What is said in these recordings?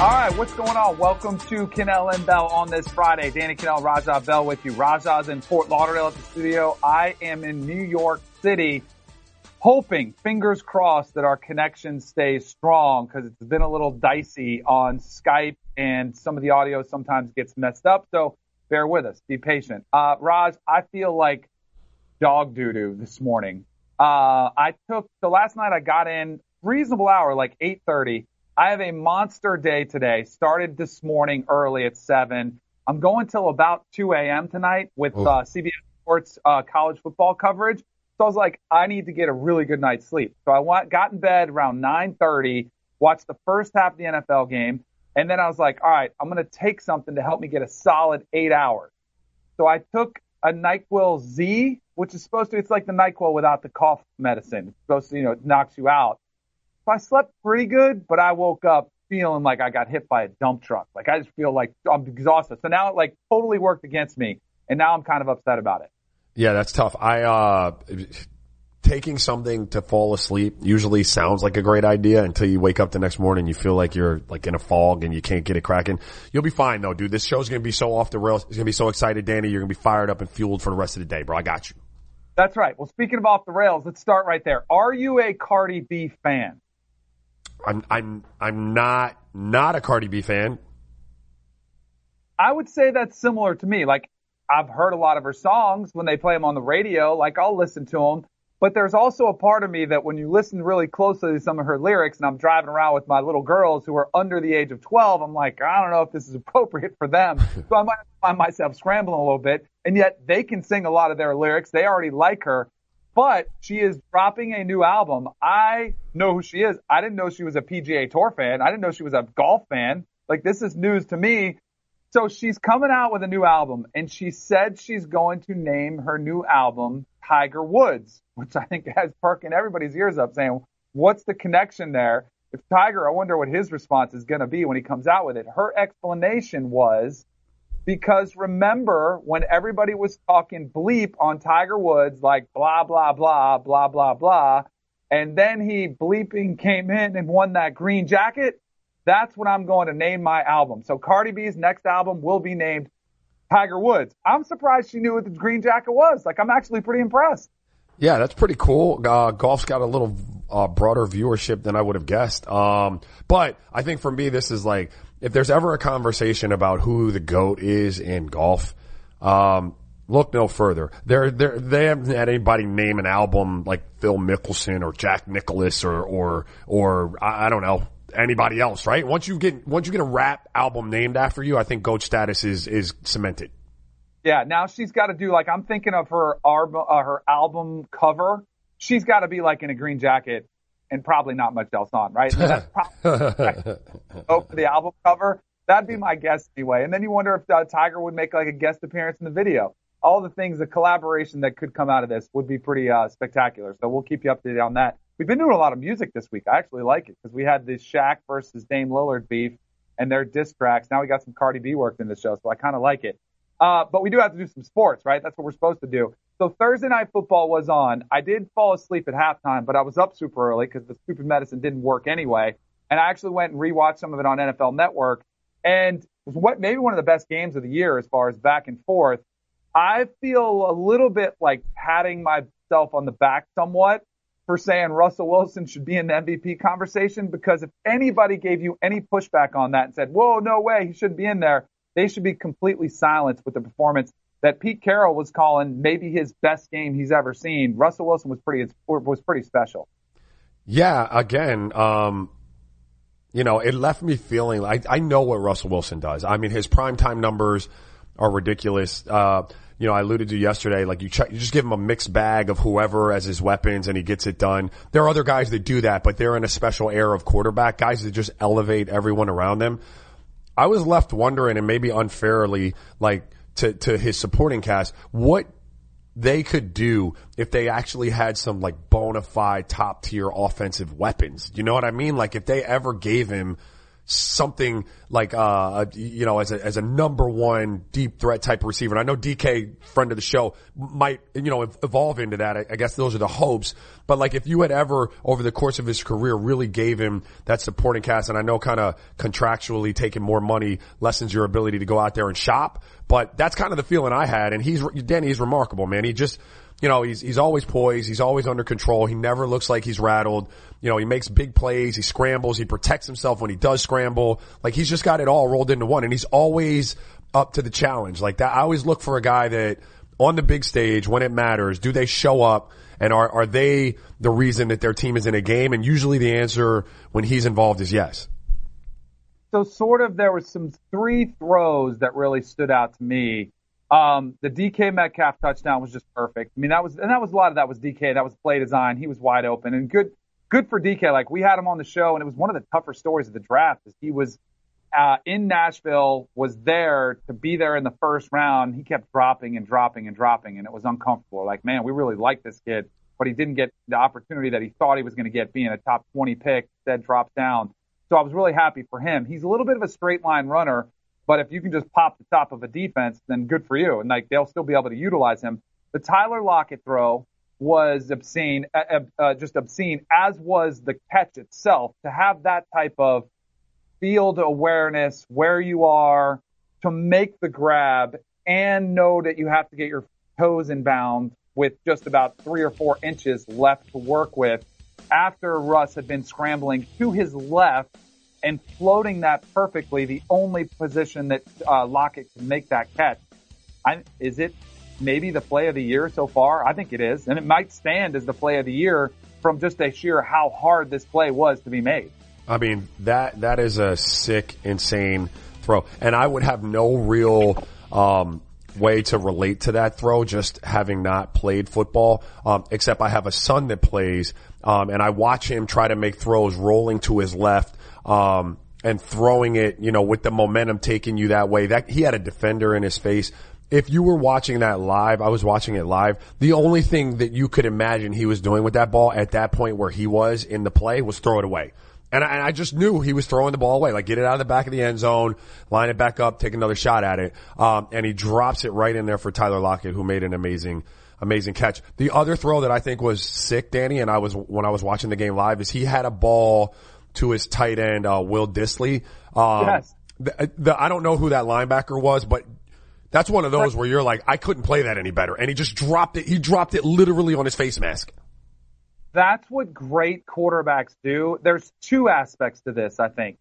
All right, what's going on? Welcome to Kanell and Bell on this Friday. Danny Kanell, Raja Bell with you. Raja's in Fort Lauderdale at the studio. I am in New York City, hoping, fingers crossed, that our connection stays strong because it's been a little dicey on Skype and some of the audio sometimes gets messed up. So bear with us. Be patient. Uh, Raj, I feel like dog doo doo this morning. Uh, I took, so last night I got in reasonable hour, like 830. I have a monster day today. Started this morning early at seven. I'm going till about 2 a.m. tonight with uh, CBS Sports uh, college football coverage. So I was like, I need to get a really good night's sleep. So I went, got in bed around 9:30, watched the first half of the NFL game, and then I was like, all right, I'm going to take something to help me get a solid eight hours. So I took a NyQuil Z, which is supposed to, it's like the NyQuil without the cough medicine. It's supposed to, you know, it knocks you out. So I slept pretty good, but I woke up feeling like I got hit by a dump truck. Like I just feel like I'm exhausted. So now it like totally worked against me. And now I'm kind of upset about it. Yeah, that's tough. I, uh, taking something to fall asleep usually sounds like a great idea until you wake up the next morning. You feel like you're like in a fog and you can't get it cracking. You'll be fine though, dude. This show's going to be so off the rails. It's going to be so excited, Danny. You're going to be fired up and fueled for the rest of the day, bro. I got you. That's right. Well, speaking of off the rails, let's start right there. Are you a Cardi B fan? I'm, I'm, I'm not, not a Cardi B fan. I would say that's similar to me. Like I've heard a lot of her songs when they play them on the radio. Like I'll listen to them. But there's also a part of me that when you listen really closely to some of her lyrics and I'm driving around with my little girls who are under the age of 12, I'm like, I don't know if this is appropriate for them. so I might find myself scrambling a little bit. And yet they can sing a lot of their lyrics. They already like her, but she is dropping a new album. I know who she is. I didn't know she was a PGA Tour fan. I didn't know she was a golf fan. Like this is news to me. So she's coming out with a new album and she said she's going to name her new album Tiger Woods, which I think has perking everybody's ears up saying, what's the connection there? If Tiger, I wonder what his response is going to be when he comes out with it. Her explanation was because remember when everybody was talking bleep on Tiger Woods, like blah, blah, blah, blah, blah, blah. And then he bleeping came in and won that green jacket. That's what I'm going to name my album. So Cardi B's next album will be named Tiger Woods. I'm surprised she knew what the green jacket was. Like, I'm actually pretty impressed. Yeah, that's pretty cool. Uh, golf's got a little uh, broader viewership than I would have guessed. Um, but I think for me, this is like, if there's ever a conversation about who the GOAT is in golf, um, look no further. They're, they're, they haven't had anybody name an album like Phil Mickelson or Jack Nicklaus or, or, or, I, I don't know, anybody else, right? Once you get once you get a rap album named after you, I think goat status is is cemented. Yeah, now she's got to do like I'm thinking of her uh, her album cover. She's got to be like in a green jacket and probably not much else on, right? that's probably for the album cover. That'd be my guess anyway. And then you wonder if uh, Tiger would make like a guest appearance in the video. All the things, the collaboration that could come out of this would be pretty uh, spectacular. So we'll keep you updated on that. We've been doing a lot of music this week. I actually like it because we had this Shaq versus Dame Lillard beef and their diss tracks. Now we got some Cardi B worked in the show, so I kind of like it. Uh, but we do have to do some sports, right? That's what we're supposed to do. So Thursday night football was on. I did fall asleep at halftime, but I was up super early because the stupid medicine didn't work anyway. And I actually went and rewatched some of it on NFL Network. And was what maybe one of the best games of the year as far as back and forth. I feel a little bit like patting myself on the back somewhat for saying Russell Wilson should be in the MVP conversation because if anybody gave you any pushback on that and said, whoa, no way, he shouldn't be in there, they should be completely silenced with the performance that Pete Carroll was calling maybe his best game he's ever seen. Russell Wilson was pretty, was pretty special. Yeah. Again, um, you know, it left me feeling like I know what Russell Wilson does. I mean, his primetime numbers are ridiculous. Uh, you know, I alluded to yesterday, like you, you just give him a mixed bag of whoever as his weapons and he gets it done. There are other guys that do that, but they're in a special air of quarterback, guys that just elevate everyone around them. I was left wondering and maybe unfairly, like to, to his supporting cast, what they could do if they actually had some like bona fide top tier offensive weapons. You know what I mean? Like if they ever gave him something like, uh, you know, as a, as a number one deep threat type receiver. And I know DK, friend of the show, might, you know, evolve into that. I, I guess those are the hopes. But like if you had ever over the course of his career really gave him that supporting cast and I know kind of contractually taking more money lessens your ability to go out there and shop, but that's kind of the feeling I had. And he's, Danny, he's remarkable, man. He just, you know, he's, he's always poised. He's always under control. He never looks like he's rattled. You know, he makes big plays. He scrambles. He protects himself when he does scramble. Like he's just got it all rolled into one and he's always up to the challenge. Like that, I always look for a guy that on the big stage when it matters, do they show up and are, are they the reason that their team is in a game? And usually the answer when he's involved is yes. So sort of there were some three throws that really stood out to me um, the DK Metcalf touchdown was just perfect. I mean, that was, and that was a lot of that was DK. That was play design. He was wide open and good, good for DK. Like we had him on the show and it was one of the tougher stories of the draft is he was, uh, in Nashville, was there to be there in the first round. He kept dropping and dropping and dropping and it was uncomfortable. Like, man, we really like this kid, but he didn't get the opportunity that he thought he was going to get being a top 20 pick, instead drops down. So I was really happy for him. He's a little bit of a straight line runner but if you can just pop the top of a defense, then good for you. And like they'll still be able to utilize him. The Tyler Lockett throw was obscene, uh, uh, just obscene, as was the catch itself. To have that type of field awareness, where you are, to make the grab and know that you have to get your toes in bounds with just about three or four inches left to work with after Russ had been scrambling to his left and floating that perfectly, the only position that uh, Lockett can make that catch. I, is it maybe the play of the year so far? I think it is, and it might stand as the play of the year from just a sheer how hard this play was to be made. I mean that that is a sick, insane throw, and I would have no real um, way to relate to that throw, just having not played football. Um, except I have a son that plays, um, and I watch him try to make throws rolling to his left um, and throwing it, you know, with the momentum taking you that way. That he had a defender in his face. If you were watching that live, I was watching it live. The only thing that you could imagine he was doing with that ball at that point where he was in the play was throw it away. And I, and I, just knew he was throwing the ball away, like get it out of the back of the end zone, line it back up, take another shot at it. Um, and he drops it right in there for Tyler Lockett, who made an amazing, amazing catch. The other throw that I think was sick, Danny, and I was, when I was watching the game live is he had a ball to his tight end, uh, Will Dissly. Um, yes. The, the, I don't know who that linebacker was, but that's one of those where you're like, I couldn't play that any better. And he just dropped it. He dropped it literally on his face mask. That's what great quarterbacks do. There's two aspects to this, I think.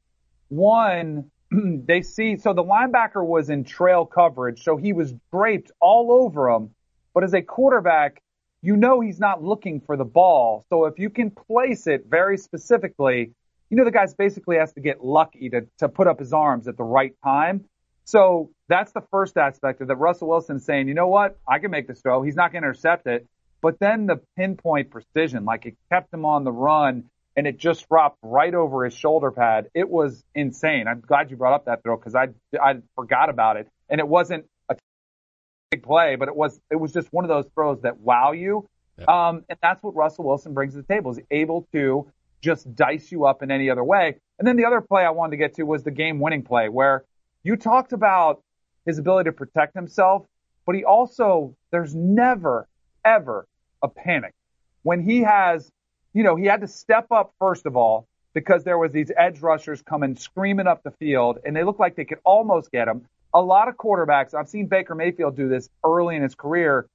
One, they see, so the linebacker was in trail coverage, so he was draped all over him. But as a quarterback, you know he's not looking for the ball. So if you can place it very specifically, you know, the guy's basically has to get lucky to, to put up his arms at the right time. So that's the first aspect of that. Russell Wilson saying, you know what? I can make this throw. He's not going to intercept it. But then the pinpoint precision, like it kept him on the run and it just dropped right over his shoulder pad. It was insane. I'm glad you brought up that throw because I, I forgot about it. And it wasn't a big play, but it was, it was just one of those throws that wow you. Yeah. Um, and that's what Russell Wilson brings to the table is able to just dice you up in any other way. And then the other play I wanted to get to was the game winning play where you talked about his ability to protect himself, but he also, there's never, ever a panic. When he has, you know, he had to step up first of all because there was these edge rushers coming screaming up the field and they looked like they could almost get him. A lot of quarterbacks, I've seen Baker Mayfield do this early in his career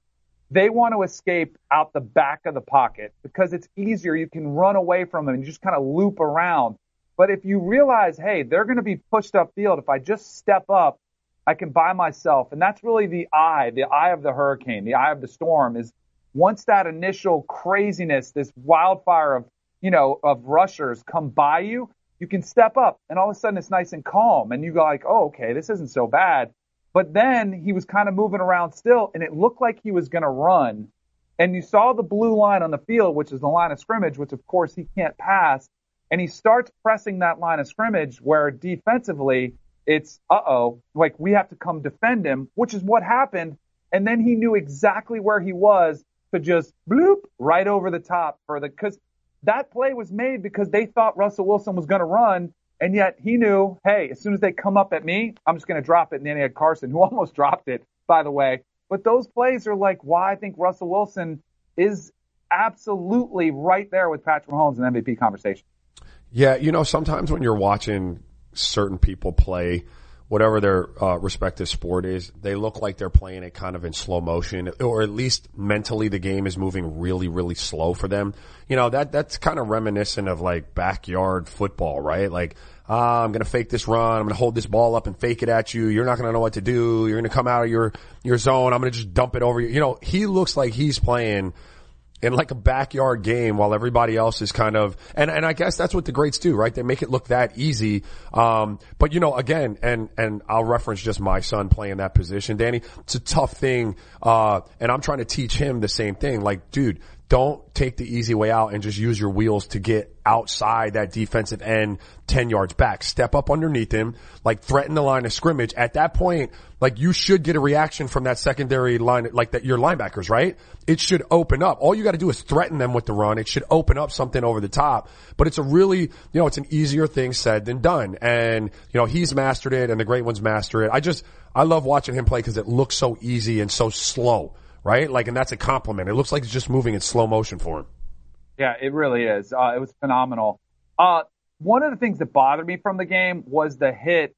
they want to escape out the back of the pocket because it's easier. You can run away from them and just kind of loop around. But if you realize, hey, they're going to be pushed upfield. If I just step up, I can buy myself. And that's really the eye, the eye of the hurricane, the eye of the storm is once that initial craziness, this wildfire of, you know, of rushers come by you, you can step up and all of a sudden it's nice and calm and you go like, oh, okay, this isn't so bad. But then he was kind of moving around still, and it looked like he was going to run. And you saw the blue line on the field, which is the line of scrimmage, which of course he can't pass. And he starts pressing that line of scrimmage where defensively it's, uh oh, like we have to come defend him, which is what happened. And then he knew exactly where he was to just bloop right over the top for the, cause that play was made because they thought Russell Wilson was going to run And yet he knew, hey, as soon as they come up at me, I'm just going to drop it. And then he had Carson, who almost dropped it, by the way. But those plays are like why I think Russell Wilson is absolutely right there with Patrick Mahomes in MVP conversation. Yeah, you know, sometimes when you're watching certain people play, whatever their uh, respective sport is, they look like they're playing it kind of in slow motion, or at least mentally the game is moving really, really slow for them. You know, that, that's kind of reminiscent of like backyard football, right? Like, uh, I'm going to fake this run. I'm going to hold this ball up and fake it at you. You're not going to know what to do. You're going to come out of your, your zone. I'm going to just dump it over you. You know, he looks like he's playing in like a backyard game while everybody else is kind of, and, and I guess that's what the greats do, right? They make it look that easy. Um, but you know, again, and, and I'll reference just my son playing that position, Danny. It's a tough thing. Uh, and I'm trying to teach him the same thing. Like, dude, don't take the easy way out and just use your wheels to get outside that defensive end 10 yards back. Step up underneath him, like threaten the line of scrimmage. At that point, like you should get a reaction from that secondary line, like that your linebackers, right? It should open up. All you got to do is threaten them with the run. It should open up something over the top, but it's a really, you know, it's an easier thing said than done. And, you know, he's mastered it and the great ones master it. I just, I love watching him play because it looks so easy and so slow right? Like, and that's a compliment. It looks like it's just moving in slow motion for him. Yeah, it really is. Uh, it was phenomenal. Uh, one of the things that bothered me from the game was the hit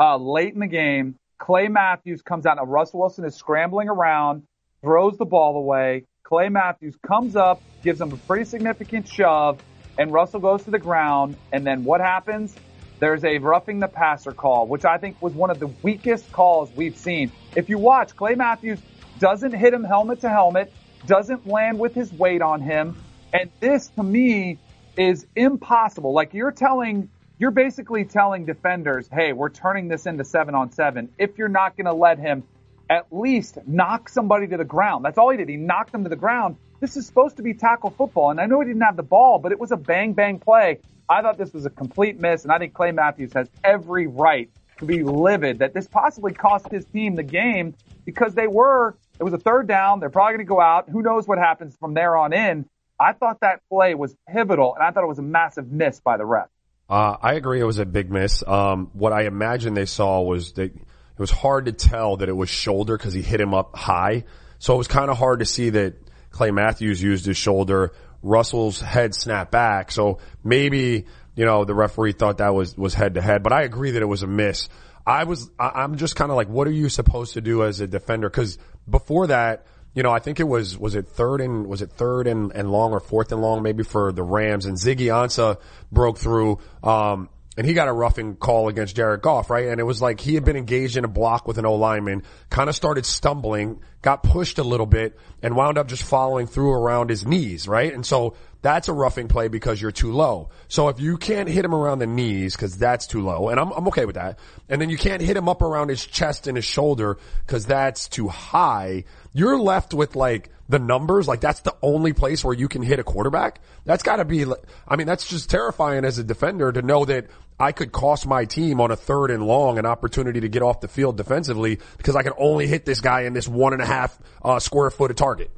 uh, late in the game. Clay Matthews comes out. Now Russell Wilson is scrambling around, throws the ball away. Clay Matthews comes up, gives him a pretty significant shove, and Russell goes to the ground. And then what happens? There's a roughing the passer call, which I think was one of the weakest calls we've seen. If you watch, Clay Matthews doesn't hit him helmet to helmet, doesn't land with his weight on him. And this to me is impossible. Like you're telling, you're basically telling defenders, hey, we're turning this into seven on seven if you're not going to let him at least knock somebody to the ground. That's all he did. He knocked them to the ground. This is supposed to be tackle football. And I know he didn't have the ball, but it was a bang bang play. I thought this was a complete miss. And I think Clay Matthews has every right to be livid that this possibly cost his team the game because they were it was a third down. They're probably going to go out. Who knows what happens from there on in? I thought that play was pivotal, and I thought it was a massive miss by the ref. Uh, I agree. It was a big miss. Um, what I imagine they saw was that it was hard to tell that it was shoulder because he hit him up high. So it was kind of hard to see that Clay Matthews used his shoulder. Russell's head snapped back. So maybe, you know, the referee thought that was, was head to head, but I agree that it was a miss. I was, I, am just kind of like, what are you supposed to do as a defender? Cause before that, you know, I think it was, was it third and, was it third and, and long or fourth and long maybe for the Rams and Ziggy Ansah broke through, um, and he got a roughing call against Jared Goff, right? And it was like he had been engaged in a block with an O lineman, kind of started stumbling, got pushed a little bit, and wound up just following through around his knees, right? And so that's a roughing play because you're too low. So if you can't hit him around the knees because that's too low, and I'm, I'm okay with that, and then you can't hit him up around his chest and his shoulder because that's too high, you're left with like the numbers. Like that's the only place where you can hit a quarterback. That's got to be. I mean, that's just terrifying as a defender to know that I could cost my team on a third and long an opportunity to get off the field defensively because I can only hit this guy in this one and a half uh, square foot of target.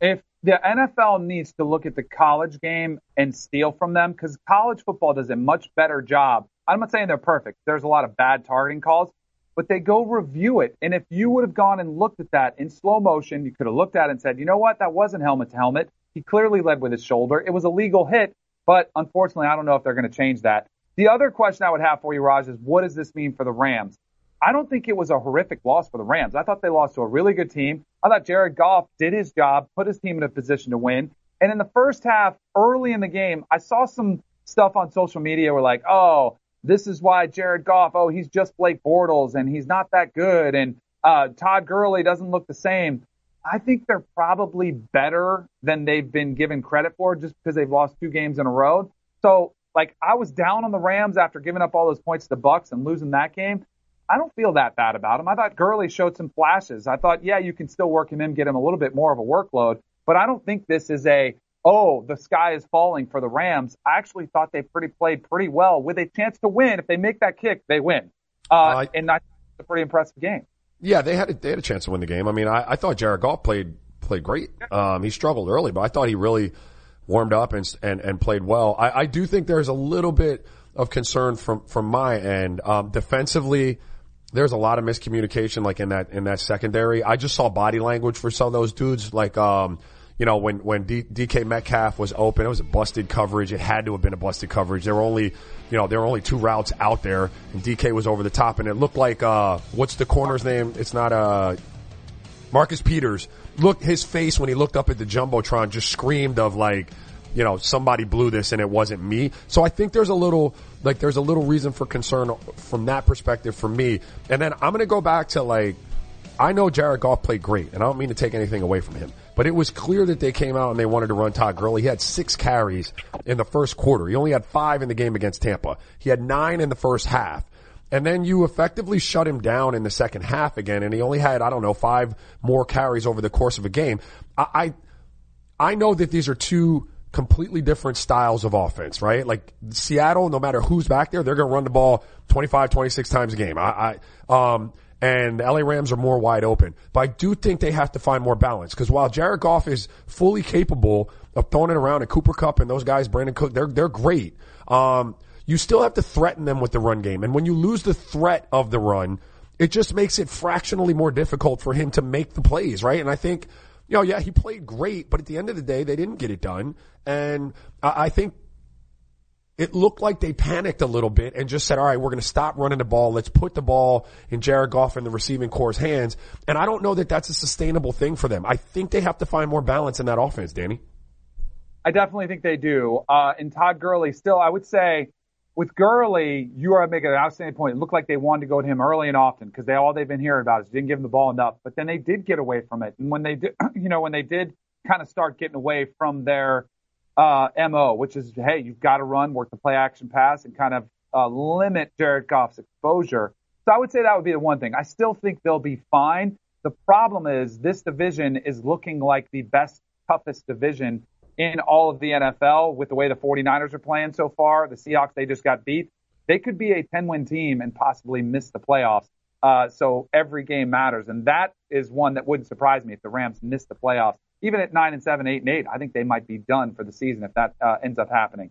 If the NFL needs to look at the college game and steal from them because college football does a much better job. I'm not saying they're perfect. There's a lot of bad targeting calls, but they go review it. And if you would have gone and looked at that in slow motion, you could have looked at it and said, you know what? That wasn't helmet to helmet. He clearly led with his shoulder. It was a legal hit, but unfortunately, I don't know if they're going to change that. The other question I would have for you, Raj, is what does this mean for the Rams? I don't think it was a horrific loss for the Rams. I thought they lost to a really good team. I thought Jared Goff did his job, put his team in a position to win. And in the first half, early in the game, I saw some stuff on social media where like, oh, this is why Jared Goff, oh, he's just Blake Bortles and he's not that good. And uh, Todd Gurley doesn't look the same. I think they're probably better than they've been given credit for just because they've lost two games in a row. So, like, I was down on the Rams after giving up all those points to the Bucks and losing that game. I don't feel that bad about him. I thought Gurley showed some flashes. I thought, yeah, you can still work him in, get him a little bit more of a workload, but I don't think this is a, oh, the sky is falling for the Rams. I actually thought they pretty played pretty well with a chance to win. If they make that kick, they win. Uh, uh, and that's a pretty impressive game. Yeah, they had a, they had a chance to win the game. I mean, I, I thought Jared Goff played played great. Um, he struggled early, but I thought he really warmed up and and, and played well. I, I do think there's a little bit of concern from from my end. Um, defensively, there's a lot of miscommunication, like in that in that secondary. I just saw body language for some of those dudes, like um, you know, when when D- DK Metcalf was open, it was a busted coverage. It had to have been a busted coverage. There were only, you know, there were only two routes out there, and DK was over the top, and it looked like uh, what's the corner's name? It's not uh Marcus Peters. Look, his face when he looked up at the jumbotron just screamed of like, you know, somebody blew this and it wasn't me. So I think there's a little, like, there's a little reason for concern from that perspective for me. And then I'm going to go back to like, I know Jared Goff played great and I don't mean to take anything away from him, but it was clear that they came out and they wanted to run Todd Gurley. He had six carries in the first quarter. He only had five in the game against Tampa. He had nine in the first half. And then you effectively shut him down in the second half again, and he only had, I don't know, five more carries over the course of a game. I, I, I know that these are two completely different styles of offense, right? Like Seattle, no matter who's back there, they're going to run the ball 25, 26 times a game. I, I, um, and the LA Rams are more wide open. But I do think they have to find more balance because while Jared Goff is fully capable of throwing it around and Cooper Kupp and those guys, Brandon Cook, they're, they're great. Um, you still have to threaten them with the run game. And when you lose the threat of the run, it just makes it fractionally more difficult for him to make the plays, right? And I think, you know, yeah, he played great, but at the end of the day, they didn't get it done. And I think it looked like they panicked a little bit and just said, all right, we're going to stop running the ball. Let's put the ball in Jared Goff and the receiving corps' hands. And I don't know that that's a sustainable thing for them. I think they have to find more balance in that offense, Danny. I definitely think they do. Uh, and Todd Gurley still, I would say, with Gurley, you are making an outstanding point. It looked like they wanted to go to him early and often because they all they've been hearing about is didn't give him the ball enough. But then they did get away from it, and when they did, you know, when they did kind of start getting away from their uh, mo, which is hey, you've got to run, work the play action pass, and kind of uh, limit Jared Goff's exposure. So I would say that would be the one thing. I still think they'll be fine. The problem is this division is looking like the best, toughest division in all of the NFL with the way the 49ers are playing so far. The Seahawks, they just got beat. They could be a 10 win team and possibly miss the playoffs. Uh, so every game matters. And that is one that wouldn't surprise me if the Rams miss the playoffs. Even at 9 and 7, 8 and 8, I think they might be done for the season if that uh, ends up happening.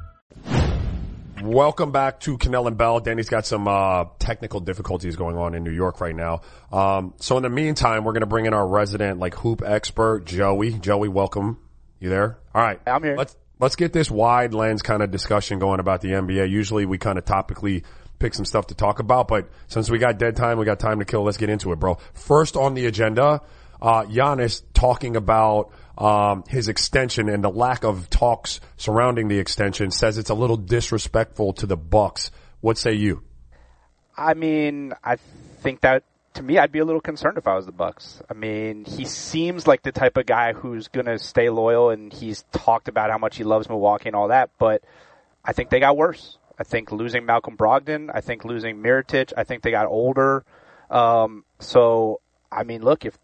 Welcome back to Kanell and Bell. Danny's got some uh, technical difficulties going on in New York right now. Um, so in the meantime, we're going to bring in our resident like hoop expert, Joey. Joey, welcome. You there? All right. I'm here. Let's let's get this wide lens kind of discussion going about the NBA. Usually we kind of topically pick some stuff to talk about, but since we got dead time, we got time to kill. Let's get into it, bro. First on the agenda, uh, Giannis talking about um, his extension and the lack of talks surrounding the extension says it's a little disrespectful to the Bucks. What say you? I mean, I think that to me, I'd be a little concerned if I was the Bucks. I mean, he seems like the type of guy who's gonna stay loyal, and he's talked about how much he loves Milwaukee and all that. But I think they got worse. I think losing Malcolm Brogdon, I think losing Mirotic, I think they got older. Um, so, I mean, look, if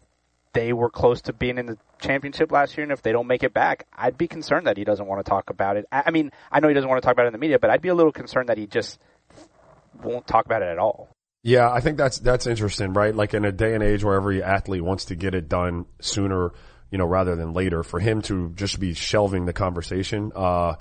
they were close to being in the championship last year, and if they don't make it back, I'd be concerned that he doesn't want to talk about it. I mean, I know he doesn't want to talk about it in the media, but I'd be a little concerned that he just won't talk about it at all. Yeah, I think that's that's interesting, right? Like in a day and age where every athlete wants to get it done sooner, you know, rather than later, for him to just be shelving the conversation, uh,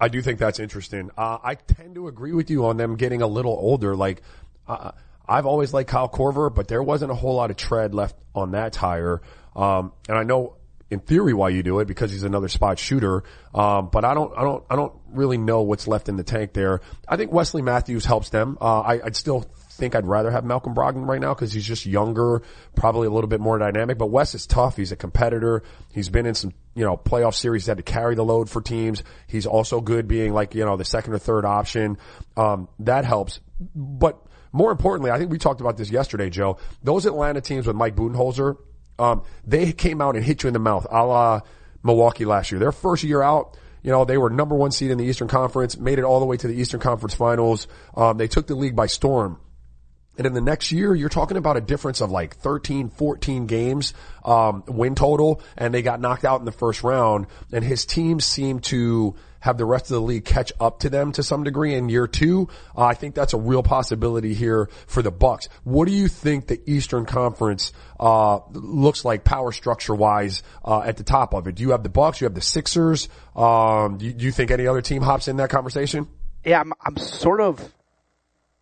I do think that's interesting. Uh, I tend to agree with you on them getting a little older. Like, uh, I've always liked Kyle Korver, but there wasn't a whole lot of tread left on that tire. Um, and I know in theory why you do it because he's another spot shooter. Um, but I don't, I don't, I don't really know what's left in the tank there. I think Wesley Matthews helps them. Uh, I, I'd still think I'd rather have Malcolm Brogdon right now because he's just younger, probably a little bit more dynamic. But Wes is tough. He's a competitor. He's been in some, you know, playoff series. Had to carry the load for teams. He's also good being like, you know, the second or third option. Um, that helps. But more importantly, I think we talked about this yesterday, Joe. Those Atlanta teams with Mike Budenholzer, um, they came out and hit you in the mouth, a la Milwaukee last year. Their first year out, You know, they were number one seed in the Eastern Conference, made it all the way to the Eastern Conference Finals. Um, they took the league by storm. And in the next year, you're talking about a difference of like 13, 14 games, um, win total, and they got knocked out in the first round. And his team seemed to have the rest of the league catch up to them to some degree in year two. Uh, I think that's a real possibility here for the Bucks. What do you think the Eastern Conference uh, looks like power structure wise uh, at the top of it? Do you have the Bucks? You have the Sixers? Um, do, you, do you think any other team hops in that conversation? Yeah, I'm, I'm sort of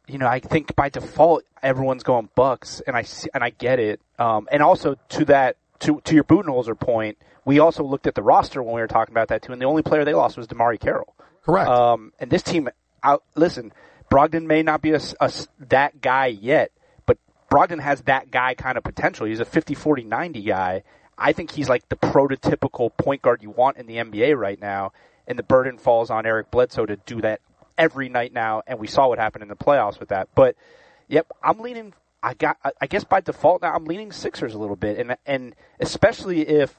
you know, I think by default everyone's going Bucks, and I see, and I get it. Um, and also to that, to to your Budenholzer point, we also looked at the roster when we were talking about that too, and the only player they lost was DeMarre Carroll. Correct. Um, and this team, out, listen, Brogdon may not be a, a, that guy yet, but Brogdon has that guy kind of potential. He's a 50, 40, 90 guy. I think he's like the prototypical point guard you want in the NBA right now, and the burden falls on Eric Bledsoe to do that every night now, and we saw what happened in the playoffs with that. But yep, I'm leaning. I got. I guess by default now, I'm leaning Sixers a little bit, and and especially if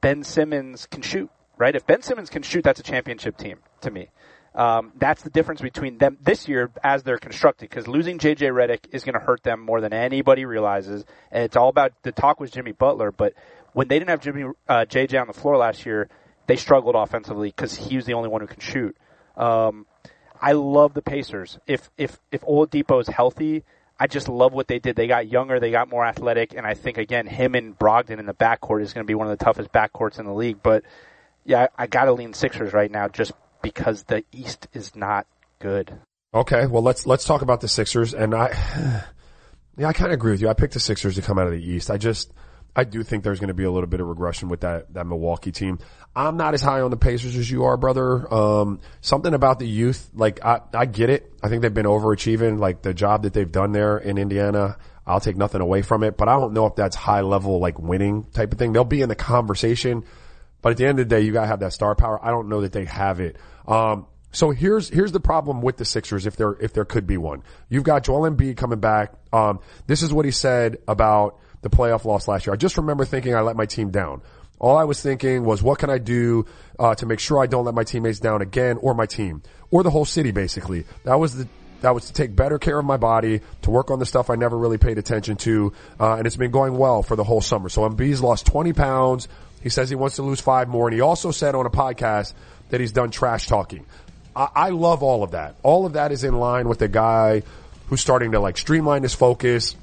Ben Simmons can shoot. Right, if Ben Simmons can shoot, that's a championship team to me. Um, that's the difference between them this year as they're constructed. Because losing JJ Redick is going to hurt them more than anybody realizes, and it's all about the talk was Jimmy Butler. But when they didn't have Jimmy uh, JJ on the floor last year, they struggled offensively because he was the only one who can shoot. Um, I love the Pacers. If if if Oladipo is healthy, I just love what they did. They got younger, they got more athletic, and I think again him and Brogdon in the backcourt is going to be one of the toughest backcourts in the league. But yeah, I, I got to lean Sixers right now just because the East is not good. Okay, well let's let's talk about the Sixers, and I yeah I kind of agree with you. I picked the Sixers to come out of the East. I just I do think there's going to be a little bit of regression with that that Milwaukee team. I'm not as high on the Pacers as you are, brother. Um, something about the youth, like I, I get it. I think they've been overachieving. Like the job that they've done there in Indiana, I'll take nothing away from it. But I don't know if that's high level, like winning type of thing. They'll be in the conversation, but at the end of the day, you gotta have that star power. I don't know that they have it. Um, so here's here's the problem with the Sixers if there if there could be one. You've got Joel Embiid coming back. Um, this is what he said about the playoff loss last year. I just remember thinking I let my team down. All I was thinking was, what can I do uh, to make sure I don't let my teammates down again, or my team, or the whole city, basically. That was the that was to take better care of my body, to work on the stuff I never really paid attention to, uh, and it's been going well for the whole summer. So Embiid's lost 20 pounds. He says he wants to lose five more, and he also said on a podcast that he's done trash talking. I, I love all of that. All of that is in line with the guy who's starting to like streamline his focus,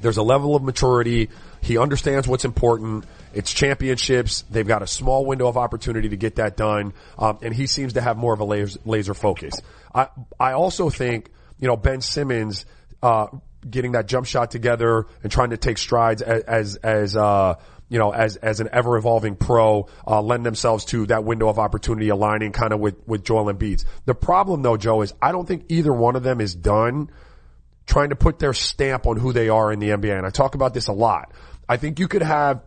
there's a level of maturity. He understands what's important. It's championships. They've got a small window of opportunity to get that done. Um, and he seems to have more of a laser, laser focus. I, I also think, you know, Ben Simmons, uh, getting that jump shot together and trying to take strides as, as, as uh, you know, as, as an ever evolving pro, uh, lend themselves to that window of opportunity aligning kind of with, with Joel Embiid. The problem though, Joe, is I don't think either one of them is done trying to put their stamp on who they are in the NBA. And I talk about this a lot. I think you could have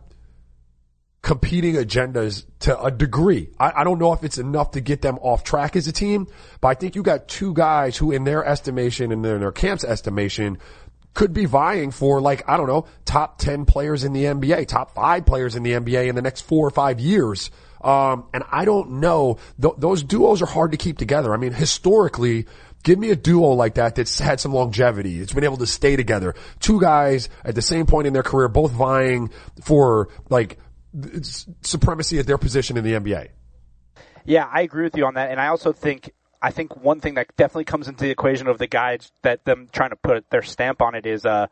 competing agendas to a degree. I, I, don't know if it's enough to get them off track as a team, but I think you got two guys who in their estimation and in their camp's estimation could be vying for like, I don't know, top 10 players in the NBA, top five players in the NBA in the next four or five years. Um, and I don't know, th- those duos are hard to keep together. I mean, historically, Give me a duo like that that's had some longevity. It's been able to stay together. Two guys at the same point in their career, both vying for like supremacy at their position in the NBA. Yeah, I agree with you on that, and I also think I think one thing that definitely comes into the equation of the guys that them trying to put their stamp on it is uh,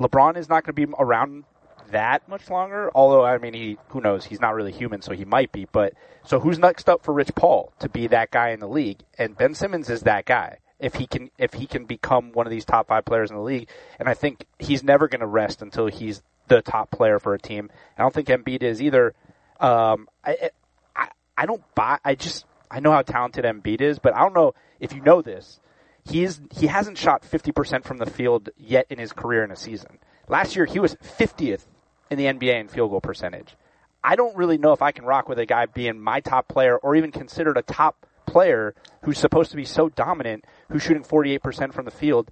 LeBron is not going to be around that much longer. Although, I mean, he who knows? He's not really human, so he might be. But so, who's next up for Rich Paul to be that guy in the league? And Ben Simmons is that guy. If he can, if he can become one of these top five players in the league, and I think he's never going to rest until he's the top player for a team. I don't think Embiid is either. Um, I, I, I don't buy. I just I know how talented Embiid is, but I don't know if you know this. He is he hasn't shot 50% from the field yet in his career in a season. Last year he was 50th in the NBA in field goal percentage. I don't really know if I can rock with a guy being my top player or even considered a top player who's supposed to be so dominant, who's shooting 48% from the field,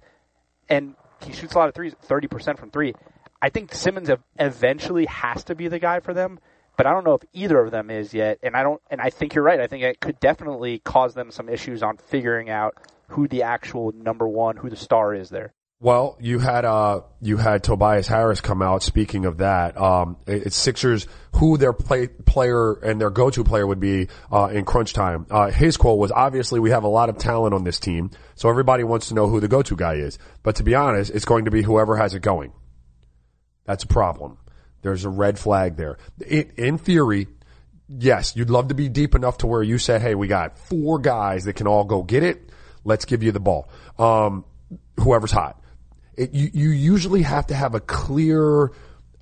and he shoots a lot of threes, 30% from three. I think Simmons eventually has to be the guy for them but I don't know if either of them is yet. And I don't, and I think you're right. I think it could definitely cause them some issues on figuring out who the actual number one, who the star is there. Well, you had uh you had Tobias Harris come out. Speaking of that, um, it's Sixers who their play, player and their go-to player would be uh, in crunch time. Uh, his quote was, "Obviously, we have a lot of talent on this team, so everybody wants to know who the go-to guy is. But to be honest, it's going to be whoever has it going. That's a problem. There's a red flag there. It, in theory, yes, you'd love to be deep enough to where you said, "Hey, we got four guys that can all go get it. Let's give you the ball. Um, whoever's hot." It, you, you usually have to have a clear,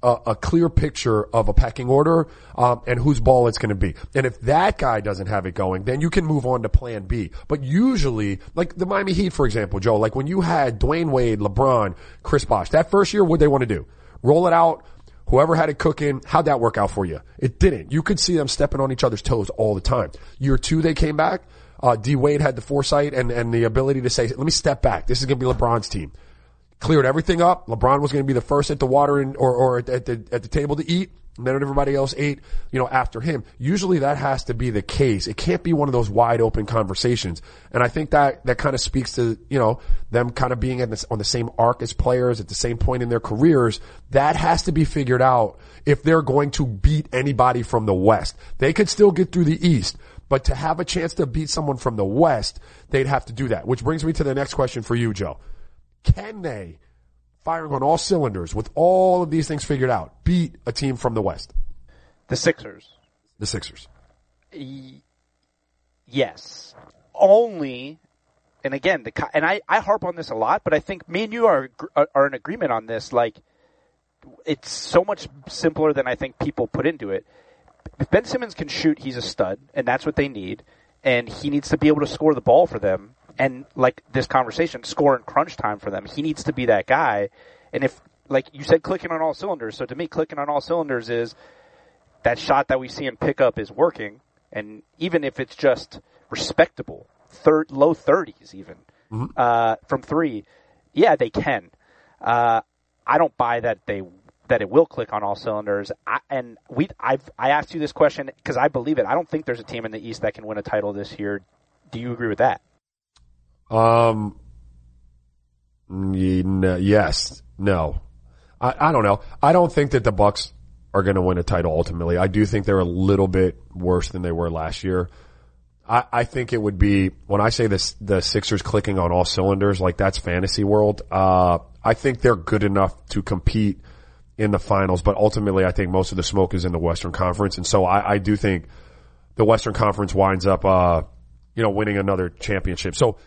uh, a clear picture of a pecking order um, and whose ball it's going to be. And if that guy doesn't have it going, then you can move on to Plan B. But usually, like the Miami Heat, for example, Joe, like when you had Dwyane Wade, LeBron, Chris Bosh, that first year, what they want to do? Roll it out. Whoever had it cooking, how'd that work out for you? It didn't. You could see them stepping on each other's toes all the time. Year two, they came back. Uh, D Wade had the foresight and, and the ability to say, let me step back. This is going to be LeBron's team cleared everything up. LeBron was going to be the first at the water and, or, or at, the, at the table to eat. And then everybody else ate, you know, after him. Usually that has to be the case. It can't be one of those wide open conversations. And I think that, that kind of speaks to, you know, them kind of being this, on the same arc as players at the same point in their careers. That has to be figured out if they're going to beat anybody from the West. They could still get through the East, but to have a chance to beat someone from the West, they'd have to do that. Which brings me to the next question for you, Joe. Can they, firing on all cylinders with all of these things figured out, beat a team from the West? The Sixers. The Sixers. Yes. Only, and again, the and I, I harp on this a lot, but I think me and you are are in agreement on this. Like, it's so much simpler than I think people put into it. If Ben Simmons can shoot, he's a stud, and that's what they need. And he needs to be able to score the ball for them and like this conversation, score in crunch time for them. He needs to be that guy. And if, like you said, clicking on all cylinders. So to me, clicking on all cylinders is that shot that we see in pickup is working. And even if it's just respectable, third, low thirties even, mm-hmm. uh, from three, yeah, they can. Uh, I don't buy that they that it will click on all cylinders. I, and we, I've, I asked you this question because I believe it. I don't think there's a team in the East that can win a title this year. Do you agree with that? Um, yes, no. I, I don't know. I don't think that the Bucks are going to win a title ultimately. I do think they're a little bit worse than they were last year. I, I think it would be when I say this, the Sixers clicking on all cylinders, like that's fantasy world. Uh, I think they're good enough to compete in the finals, but ultimately I think most of the smoke is in the Western Conference. And so I, I do think the Western Conference winds up, uh, you know, winning another championship. So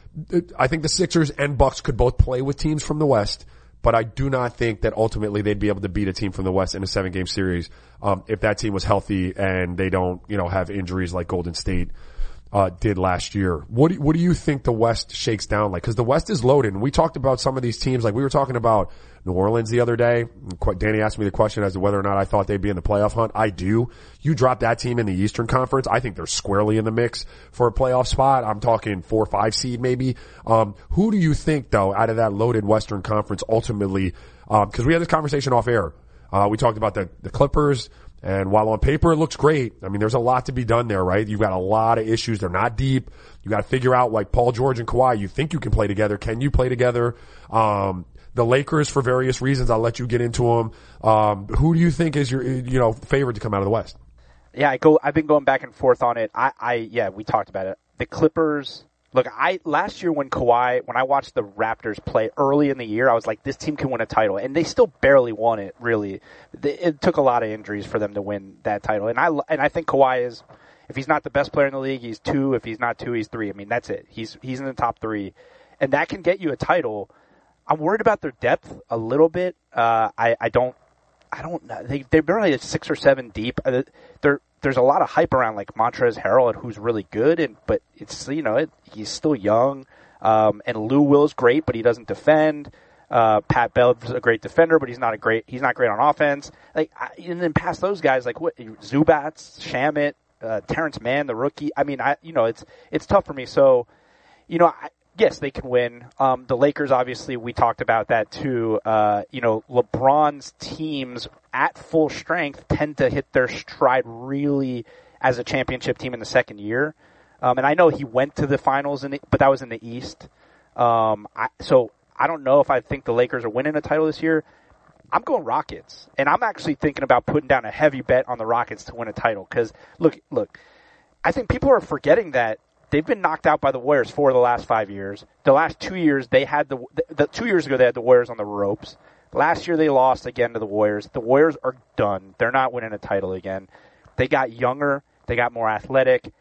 I think the Sixers and Bucks could both play with teams from the West, but I do not think that ultimately they'd be able to beat a team from the West in a seven game series, um, if that team was healthy and they don't, you know, have injuries like Golden State uh, did last year. What do, what do you think the West shakes down like? Because the West is loaded, and we talked about some of these teams. Like we were talking about New Orleans the other day. Danny asked me the question as to whether or not I thought they'd be in the playoff hunt. I do. You drop that team in the Eastern Conference, I think they're squarely in the mix for a playoff spot. I'm talking four or five seed maybe. Um, who do you think though out of that loaded Western Conference ultimately? Because um, we had this conversation off air. Uh, we talked about the the Clippers. And while on paper it looks great, I mean, there's a lot to be done there, right? You've got a lot of issues. They're not deep. You got to figure out like Paul George and Kawhi. You think you can play together. Can you play together? Um, the Lakers for various reasons. I'll let you get into them. Um, who do you think is your, you know, favorite to come out of the West? Yeah, I go, I've been going back and forth on it. I, I, yeah, we talked about it. The Clippers, Look, I last year when Kawhi, when I watched the Raptors play early in the year, I was like, this team can win a title, and they still barely won it. Really, it took a lot of injuries for them to win that title, and I and I think Kawhi is, if he's not the best player in the league, he's two. If he's not two, he's three. I mean, that's it. He's he's in the top three, and that can get you a title. I'm worried about their depth a little bit. Uh, I I don't I don't know. They they're barely six or seven deep. Uh, they're there's a lot of hype around like Montrezl Harrell, who's really good, and but it's you know it, he's still young. Um, and Lou Will's great, but he doesn't defend. Uh, Pat Bev's a great defender, but he's not a great he's not great on offense. Like I, and then past those guys, like what Zubac, Shamet, uh, Terance Mann, the rookie. I mean, I you know it's it's tough for me. So, you know, I, yes, they can win. Um, the Lakers, obviously, we talked about that too. Uh, you know, LeBron's teams at full strength tend to hit their stride really as a championship team in the second year. Um, and I know he went to the finals, in the, but that was in the East. Um, I, so I don't know if I think the Lakers are winning a title this year. I'm going Rockets, and I'm actually thinking about putting down a heavy bet on the Rockets to win a title. Because look, look, I think people are forgetting that they've been knocked out by the Warriors for the last five years. The last two years, they had the, the, the two years ago they had the Warriors on the ropes. Last year they lost again to the Warriors. The Warriors are done. They're not winning a title again. They got younger. They got more athletic.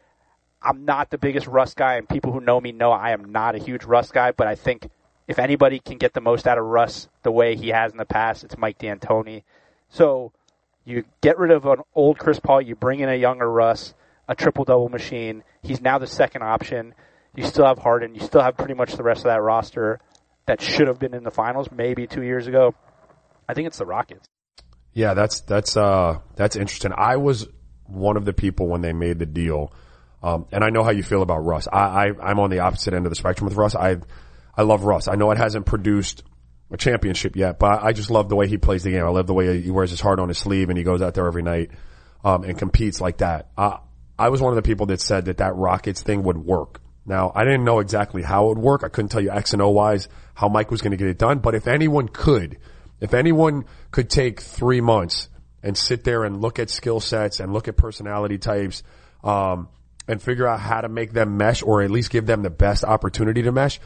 I'm not the biggest Russ guy, and people who know me know I am not a huge Russ guy, but I think if anybody can get the most out of Russ the way he has in the past, it's Mike D'Antoni. So you get rid of an old Chris Paul, you bring in a younger Russ, a triple double machine. He's now the second option. You still have Harden. You still have pretty much the rest of that roster that should have been in the finals maybe two years ago. I think it's the Rockets. Yeah, that's that's uh that's interesting. I was one of the people when they made the deal, um, and I know how you feel about Russ. I, I I'm on the opposite end of the spectrum with Russ. I I love Russ. I know it hasn't produced a championship yet, but I just love the way he plays the game. I love the way he wears his heart on his sleeve and he goes out there every night um, and competes like that. I was one of the people that said that that Rockets thing would work. Now, I didn't know exactly how it would work. I couldn't tell you X and O wise how Mike was going to get it done. But if anyone could, if anyone could take three months and sit there and look at skill sets and look at personality types, um, and figure out how to make them mesh or at least give them the best opportunity to mesh,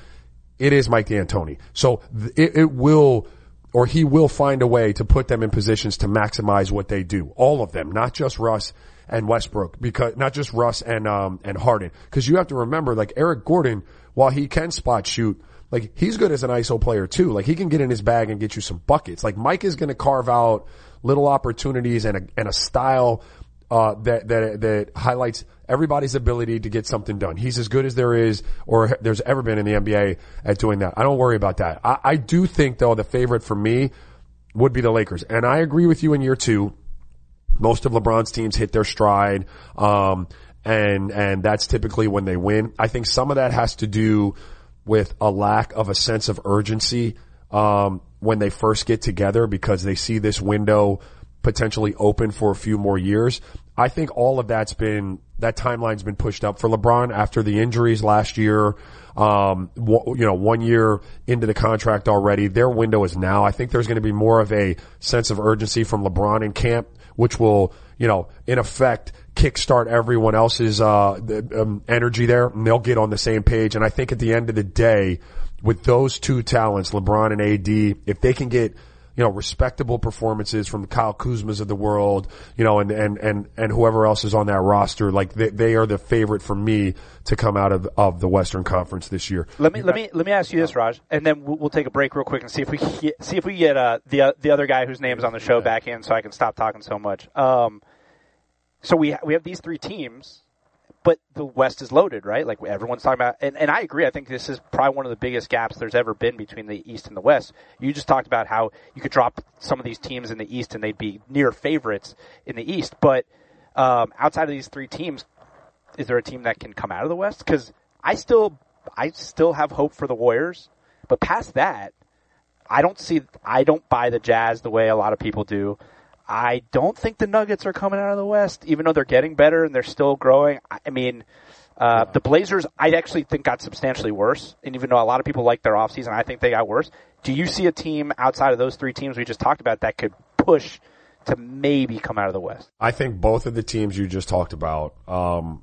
it is Mike D'Antoni. So it, it will, or he will find a way to put them in positions to maximize what they do. All of them, not just Russ and Westbrook, because not just Russ and um and Harden. Because you have to remember, like Eric Gordon, while he can spot shoot, like he's good as an ISO player too. Like he can get in his bag and get you some buckets. Like Mike is going to carve out little opportunities and a and a style uh, that that that highlights everybody's ability to get something done. He's as good as there is or there's ever been in the NBA at doing that. I don't worry about that. I, I do think though the favorite for me would be the Lakers, and I agree with you in year two. Most of LeBron's teams hit their stride, um, and and that's typically when they win. I think some of that has to do with a lack of a sense of urgency um, when they first get together because they see this window potentially open for a few more years. I think all of that's been that timeline's been pushed up for LeBron after the injuries last year. Um, you know, one year into the contract already, their window is now. I think there's going to be more of a sense of urgency from LeBron in camp, which will, you know, in effect, kickstart everyone else's uh, um, energy there, and they'll get on the same page. And I think at the end of the day, with those two talents, LeBron and AD, if they can get you know, respectable performances from Kyle Kuzmas of the world, you know, and, and, and, and whoever else is on that roster, like they, they are the favorite for me to come out of, of the Western Conference this year. Let me, let me, let me ask you this, Raj, and then we'll, we'll take a break real quick and see if we get, see if we get, uh, the, uh, the other guy whose name is on the show back in so I can stop talking so much. Um, so we, we have these three teams but the West is loaded, right? Like everyone's talking about, and, and I agree. I think this is probably one of the biggest gaps there's ever been between the East and the West. You just talked about how you could drop some of these teams in the East and they'd be near favorites in the East, but um, outside of these three teams, is there a team that can come out of the West? Because I still, I still have hope for the Warriors, but past that, I don't see, I don't buy the Jazz the way a lot of people do. I don't think the Nuggets are coming out of the West, even though they're getting better and they're still growing. I mean, uh, the Blazers, I actually think got substantially worse. And even though a lot of people like their offseason, I think they got worse. Do you see a team outside of those three teams we just talked about that could push to maybe come out of the West? I think both of the teams you just talked about um,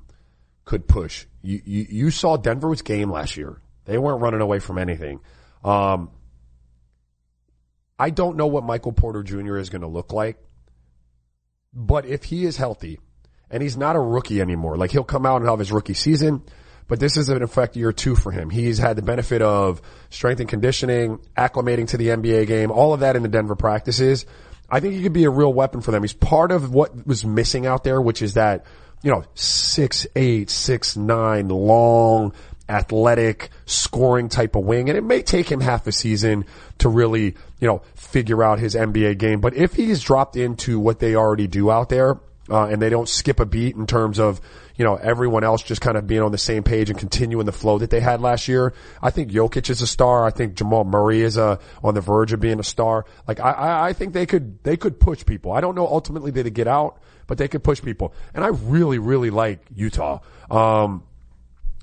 could push. You, you, you saw Denver's game last year. They weren't running away from anything. Um, I don't know what Michael Porter Jr. is going to look like. But if he is healthy and he's not a rookie anymore, like he'll come out and have his rookie season, but this is in effect year two for him. He's had the benefit of strength and conditioning, acclimating to the NBA game, all of that in the Denver practices. I think he could be a real weapon for them. He's part of what was missing out there, which is that, you know, six, eight, six, nine, long, athletic, scoring type of wing. And it may take him half a season to really, you know, figure out his NBA game. But if he's dropped into what they already do out there, uh, and they don't skip a beat in terms of, you know, everyone else just kind of being on the same page and continuing the flow that they had last year. I think Jokic is a star. I think Jamal Murray is a, on the verge of being a star. Like, I, I, think they could, they could push people. I don't know ultimately they get out, but they could push people. And I really, really like Utah. Um,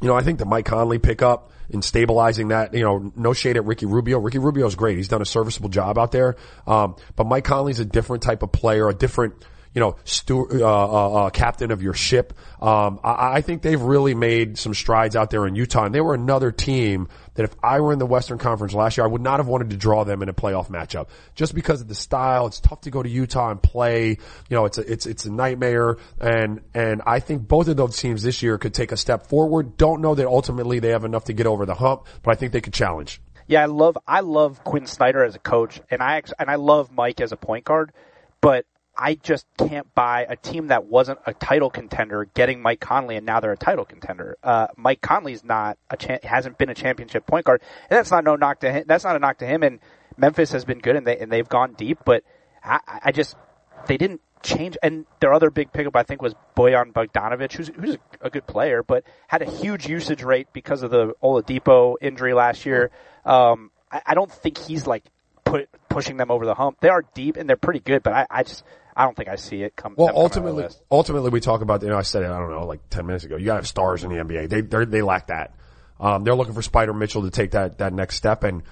you know, I think the Mike Conley pickup in stabilizing that, you know, no shade at Ricky Rubio. Ricky Rubio's great. He's done a serviceable job out there. Um, but Mike Conley's a different type of player, a different, you know, steward, uh, uh, uh, captain of your ship. Um, I, I, think they've really made some strides out there in Utah, and they were another team that if I were in the Western Conference last year, I would not have wanted to draw them in a playoff matchup just because of the style. It's tough to go to Utah and play. You know, it's a, it's, it's a nightmare. And, and I think both of those teams this year could take a step forward. Don't know that ultimately they have enough to get over the hump, but I think they could challenge. Yeah, I love I love Quin Snyder as a coach, and I and I love Mike as a point guard. But I just can't buy a team that wasn't a title contender getting Mike Conley and now they're a title contender. Uh, Mike Conley's not a cha- hasn't been a championship point guard, and that's not no knock to him. That's not a knock to him. And Memphis has been good and they and they've gone deep, but I, I just they didn't change. And their other big pickup I think was Bojan Bogdanovic, who's who's a good player, but had a huge usage rate because of the Oladipo injury last year. Um, I, I don't think he's like put, pushing them over the hump. They are deep and they're pretty good, but I, I just I don't think I see it come. Well, ultimately, ultimately, we talk about. You know, I said it. I don't know, like ten minutes ago. You got to have stars in the NBA. They they lack that. Um, they're looking for Spida Mitchell to take that that next step, and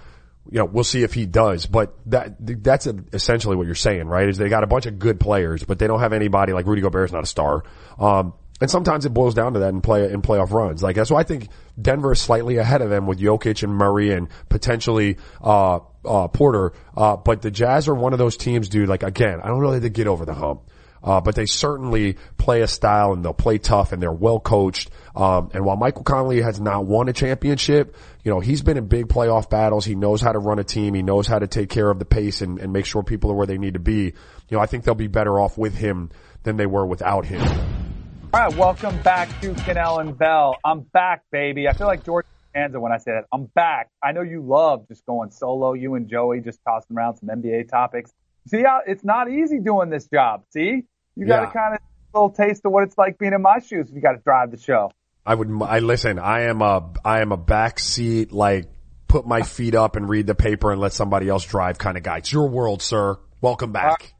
you know we'll see if he does. But that that's essentially what you're saying, right? Is they got a bunch of good players, but they don't have anybody like Rudy Gobert is not a star. Um, and sometimes it boils down to that in play in playoff runs. Like that's why I think Denver is slightly ahead of them with Jokic and Murray and potentially uh, uh, Porter. Uh, but the Jazz are one of those teams, dude. Like again, I don't that they get over the hump. Uh, but they certainly play a style and they'll play tough and they're well coached. Um, and while Michael Conley has not won a championship, you know, he's been in big playoff battles. He knows how to run a team. He knows how to take care of the pace and, and make sure people are where they need to be. You know, I think they'll be better off with him than they were without him. All right, welcome back to Kanell and Bell. I'm back, baby. I feel like George Costanza when I say that. I'm back. I know you love just going solo. You and Joey just tossing around some NBA topics. See how it's not easy doing this job. See, you got to yeah. kind of little taste of what it's like being in my shoes. You got to drive the show. I would. I listen. I am a. I am a backseat like put my feet up and read the paper and let somebody else drive kind of guy. It's your world, sir. Welcome back.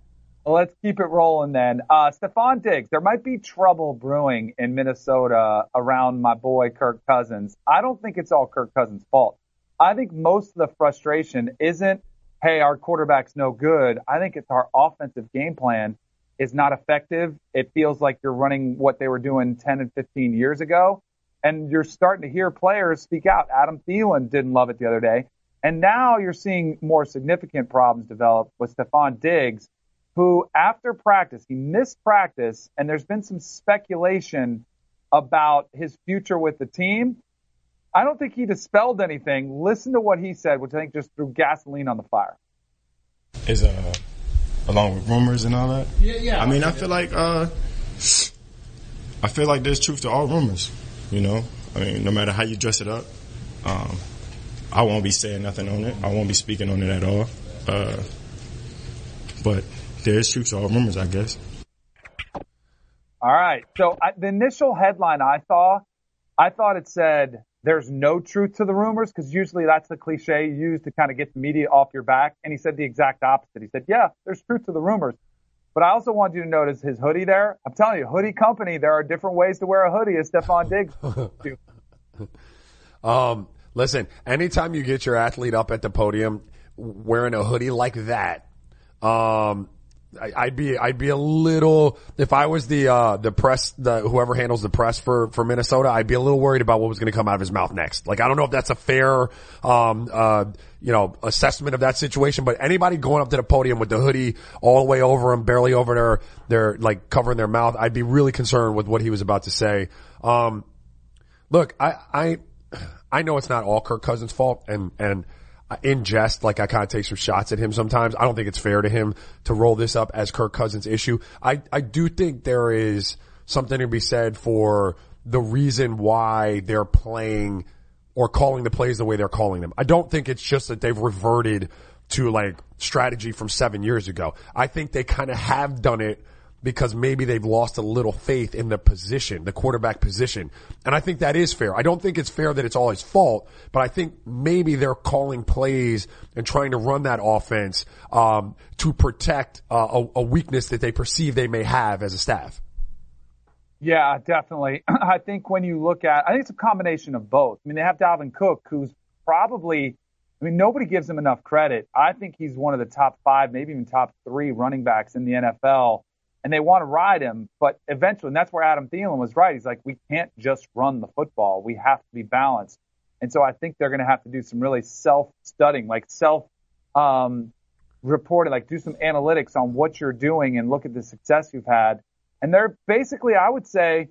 Well, let's keep it rolling then. Uh, Stefon Diggs, there might be trouble brewing in Minnesota around my boy Kirk Cousins. I don't think it's all Kirk Cousins' fault. I think most of the frustration isn't, hey, our quarterback's no good. I think it's our offensive game plan is not effective. It feels like you're running what they were doing 10 and 15 years ago. And you're starting to hear players speak out. Adam Thielen didn't love it the other day. And now you're seeing more significant problems develop with Stefon Diggs who after practice, he missed practice, and there's been some speculation about his future with the team. I don't think he dispelled anything. Listen to what he said, which I think just threw gasoline on the fire. Is uh along with rumors and all that? Yeah, yeah. I mean, I feel like uh I feel like there's truth to all rumors. You know, I mean, no matter how you dress it up, um, I won't be saying nothing on it. I won't be speaking on it at all. Uh, but there is truth to all rumors, I guess. All right. So I, the initial headline I saw, I thought it said there's no truth to the rumors because usually that's the cliche used to kind of get the media off your back. And he said the exact opposite. He said, yeah, there's truth to the rumors. But I also want you to notice his hoodie there. I'm telling you, hoodie company, there are different ways to wear a hoodie as Stefon Diggs. um, listen, anytime you get your athlete up at the podium wearing a hoodie like that, um, I, would be I'd be a little if I was the uh the press the whoever handles the press for for Minnesota I'd be a little worried about what was going to come out of his mouth next. Like I don't know if that's a fair um uh you know assessment of that situation, but anybody going up to the podium with the hoodie all the way over him, barely over their their like covering their mouth, I'd be really concerned with what he was about to say. Um, look, I I I know it's not all Kirk Cousins' fault, and and in jest, like I kind of take some shots at him sometimes. I don't think it's fair to him to roll this up as Kirk Cousins' issue. I, I do think there is something to be said for the reason why they're playing or calling the plays the way they're calling them. I don't think it's just that they've reverted to like strategy from seven years ago. I think they kind of have done it because maybe they've lost a little faith in the position, the quarterback position. And I think that is fair. I don't think it's fair that it's all his fault, but I think maybe they're calling plays and trying to run that offense um, to protect uh, a, a weakness that they perceive they may have as a staff. Yeah, definitely. I think when you look at, I think it's a combination of both. I mean, they have Dalvin Cook, who's probably, I mean, nobody gives him enough credit. I think he's one of the top five, maybe even top three running backs in the NFL and they want to ride him, but eventually, and that's where Adam Thielen was right. He's like, we can't just run the football. We have to be balanced. And so I think they're going to have to do some really self-studying, like self, um, reporting, like do some analytics on what you're doing and look at the success you've had. And they're basically, I would say,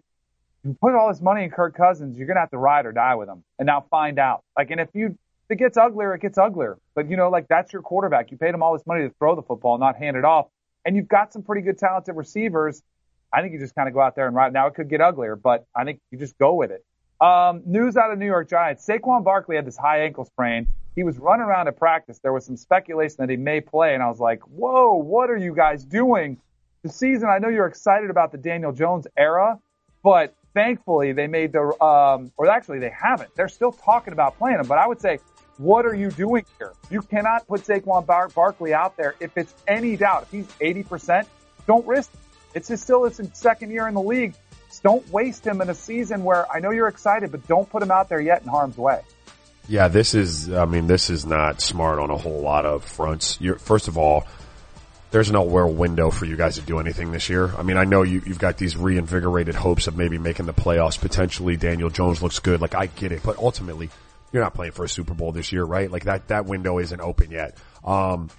you put all this money in Kirk Cousins, you're going to have to ride or die with him and now find out. Like, and if you, if it gets uglier, it gets uglier. But you know, like that's your quarterback. You paid him all this money to throw the football, not hand it off and you've got some pretty good talented receivers. I think you just kind of go out there and ride. Now it could get uglier, but I think you just go with it. Um, news out of New York Giants. Saquon Barkley had this high ankle sprain. He was running around at practice. There was some speculation that he may play, and I was like, whoa, what are you guys doing? The season, I know you're excited about the Daniel Jones era, but thankfully they made the, um, or actually they haven't. They're still talking about playing him, but I would say what are you doing here? You cannot put Saquon Bar- Barkley out there if it's any doubt. If he's 80%, don't risk it. It's still his second year in the league. Just don't waste him in a season where I know you're excited, but don't put him out there yet in harm's way. Yeah, this is, I mean, this is not smart on a whole lot of fronts. You're, first of all, there's no window for you guys to do anything this year. I mean, I know you, you've got these reinvigorated hopes of maybe making the playoffs potentially. Daniel Jones looks good. Like, I get it. But ultimately, you're not playing for a Super Bowl this year, right? Like that, that window isn't open yet. Um,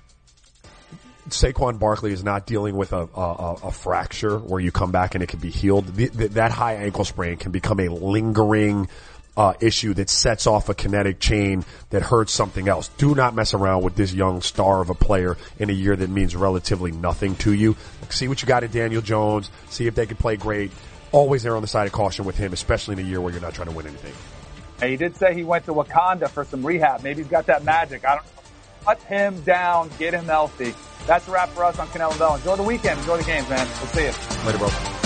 Saquon Barkley is not dealing with a, a, a, fracture where you come back and it can be healed. The, the, that high ankle sprain can become a lingering uh, issue that sets off a kinetic chain that hurts something else. Do not mess around with this young star of a player in a year that means relatively nothing to you. See what you got in Daniel Jones. See if they can play great. Always err on the side of caution with him, especially in a year where you're not trying to win anything. And he did say he went to Wakanda for some rehab. Maybe he's got that magic. I don't know. Cut him down, get him healthy. That's a wrap for us on and Bell. Enjoy the weekend. Enjoy the games, man. We'll see you. Later, bro.